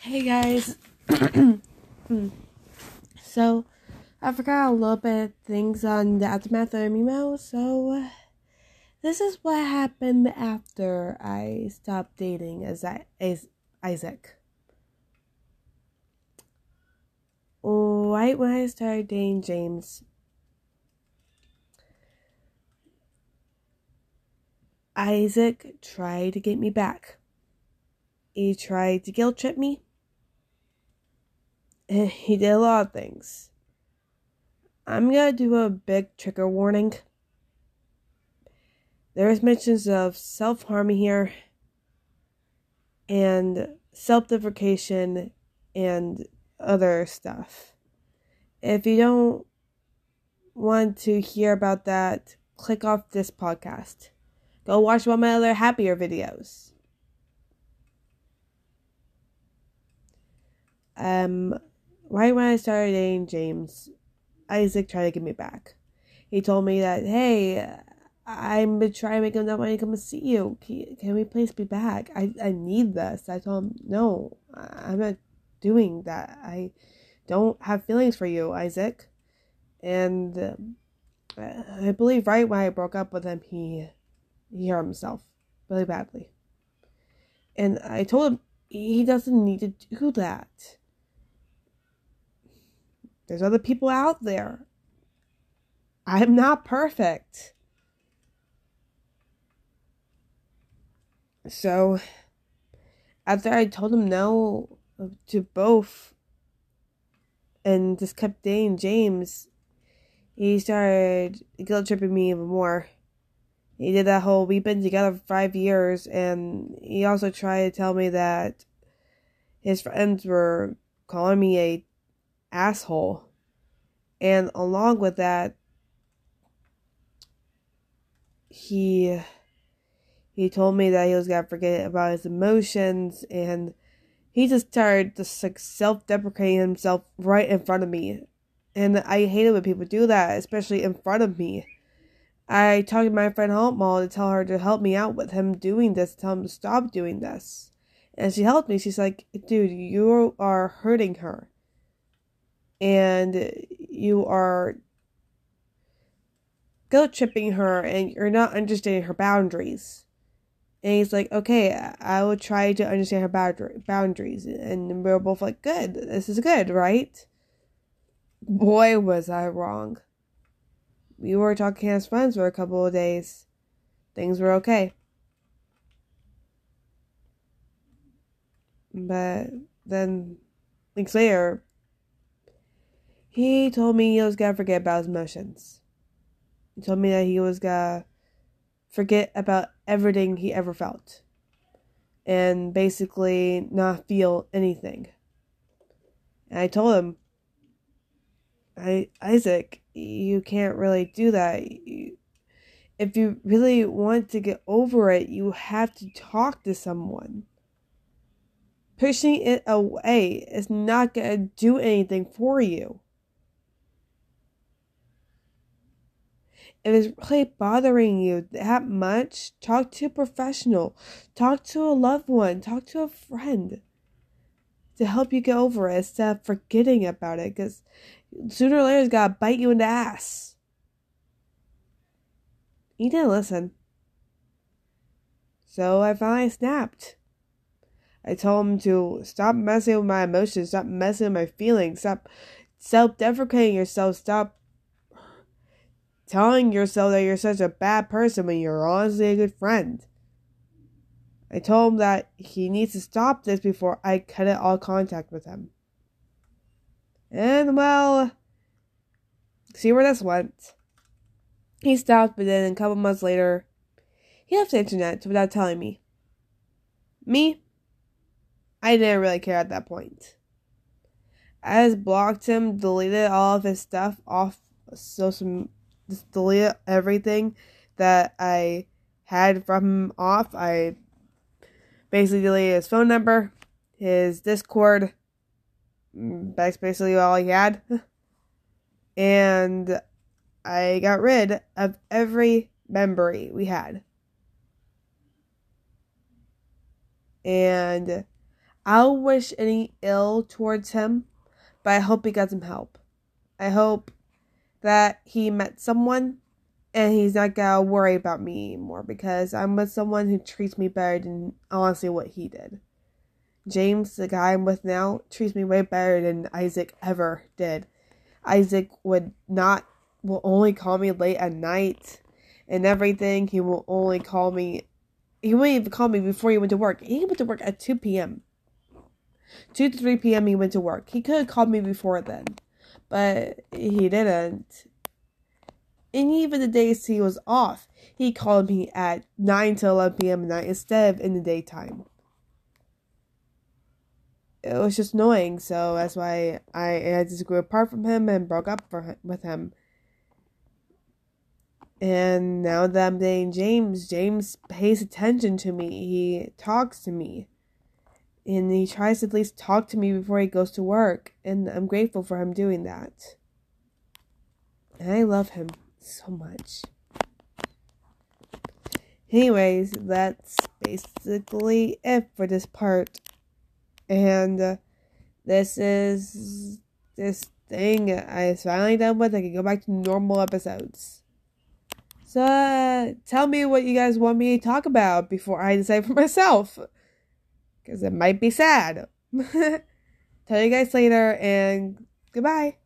Hey guys. so, I forgot a little bit things on the aftermath of email, so this is what happened after I stopped dating as Isaac. Right when I started dating James, Isaac tried to get me back. He tried to guilt trip me. And he did a lot of things. I'm gonna do a big trigger warning. There is mentions of self harming here and self deprecation and other stuff. If you don't want to hear about that, click off this podcast. Go watch one of my other happier videos. Um, right when I started dating James, Isaac tried to get me back. He told me that, hey, I'm trying to make enough money to come and see you. Can, can we please be back? I, I need this. I told him, no, I'm not doing that. I don't have feelings for you, Isaac. And uh, I believe right when I broke up with him, he he hurt himself really badly. And I told him he doesn't need to do that. There's other people out there. I'm not perfect. So, after I told him no to both and just kept dating James, he started guilt tripping me even more. He did that whole we've been together for five years, and he also tried to tell me that his friends were calling me a asshole. And along with that, he he told me that he was gonna forget about his emotions and he just started just like self-deprecating himself right in front of me and i hate it when people do that especially in front of me I talked to my friend Mall to tell her to help me out with him doing this, tell him to stop doing this. And she helped me. She's like, dude, you are hurting her. And you are guilt tripping her and you're not understanding her boundaries. And he's like, okay, I will try to understand her boundaries. And we are both like, good, this is good, right? Boy, was I wrong we were talking as friends for a couple of days. Things were okay. But then, weeks later, he told me he was gonna forget about his emotions. He told me that he was gonna forget about everything he ever felt. And basically not feel anything. And I told him, I Isaac, you can't really do that. if you really want to get over it, you have to talk to someone. Pushing it away is not going to do anything for you. If it's really bothering you that much, talk to a professional, talk to a loved one, talk to a friend to help you get over it instead of forgetting about it. Because sooner or later, it's gonna bite you in the ass. He didn't listen. So I finally snapped. I told him to stop messing with my emotions, stop messing with my feelings, stop self deprecating yourself, stop telling yourself that you're such a bad person when you're honestly a good friend. I told him that he needs to stop this before I cut it all contact with him. And well, see where this went. He stopped, but then a couple months later, he left the internet without telling me. Me, I didn't really care at that point. I just blocked him, deleted all of his stuff off social, just deleted everything that I had from him off. I basically deleted his phone number, his Discord, that's basically all he had. and I got rid of every memory we had. And I don't wish any ill towards him, but I hope he got some help. I hope that he met someone and he's not gonna worry about me anymore because I'm with someone who treats me better than honestly what he did. James, the guy I'm with now, treats me way better than Isaac ever did. Isaac would not will only call me late at night and everything. He will only call me he wouldn't even call me before he went to work. He went to work at 2 p.m. 2 to 3 p.m. he went to work. He could have called me before then, but he didn't. And even the days he was off, he called me at 9 to 11 p.m. at night instead of in the daytime. It was just annoying, so that's why I had to grew apart from him and broke up him, with him. And now that I'm dating James, James pays attention to me. He talks to me. And he tries to at least talk to me before he goes to work. And I'm grateful for him doing that. And I love him so much. Anyways, that's basically it for this part. And uh, this is this thing I finally done with. I can go back to normal episodes. So uh, tell me what you guys want me to talk about before I decide for myself. Because it might be sad. tell you guys later and goodbye.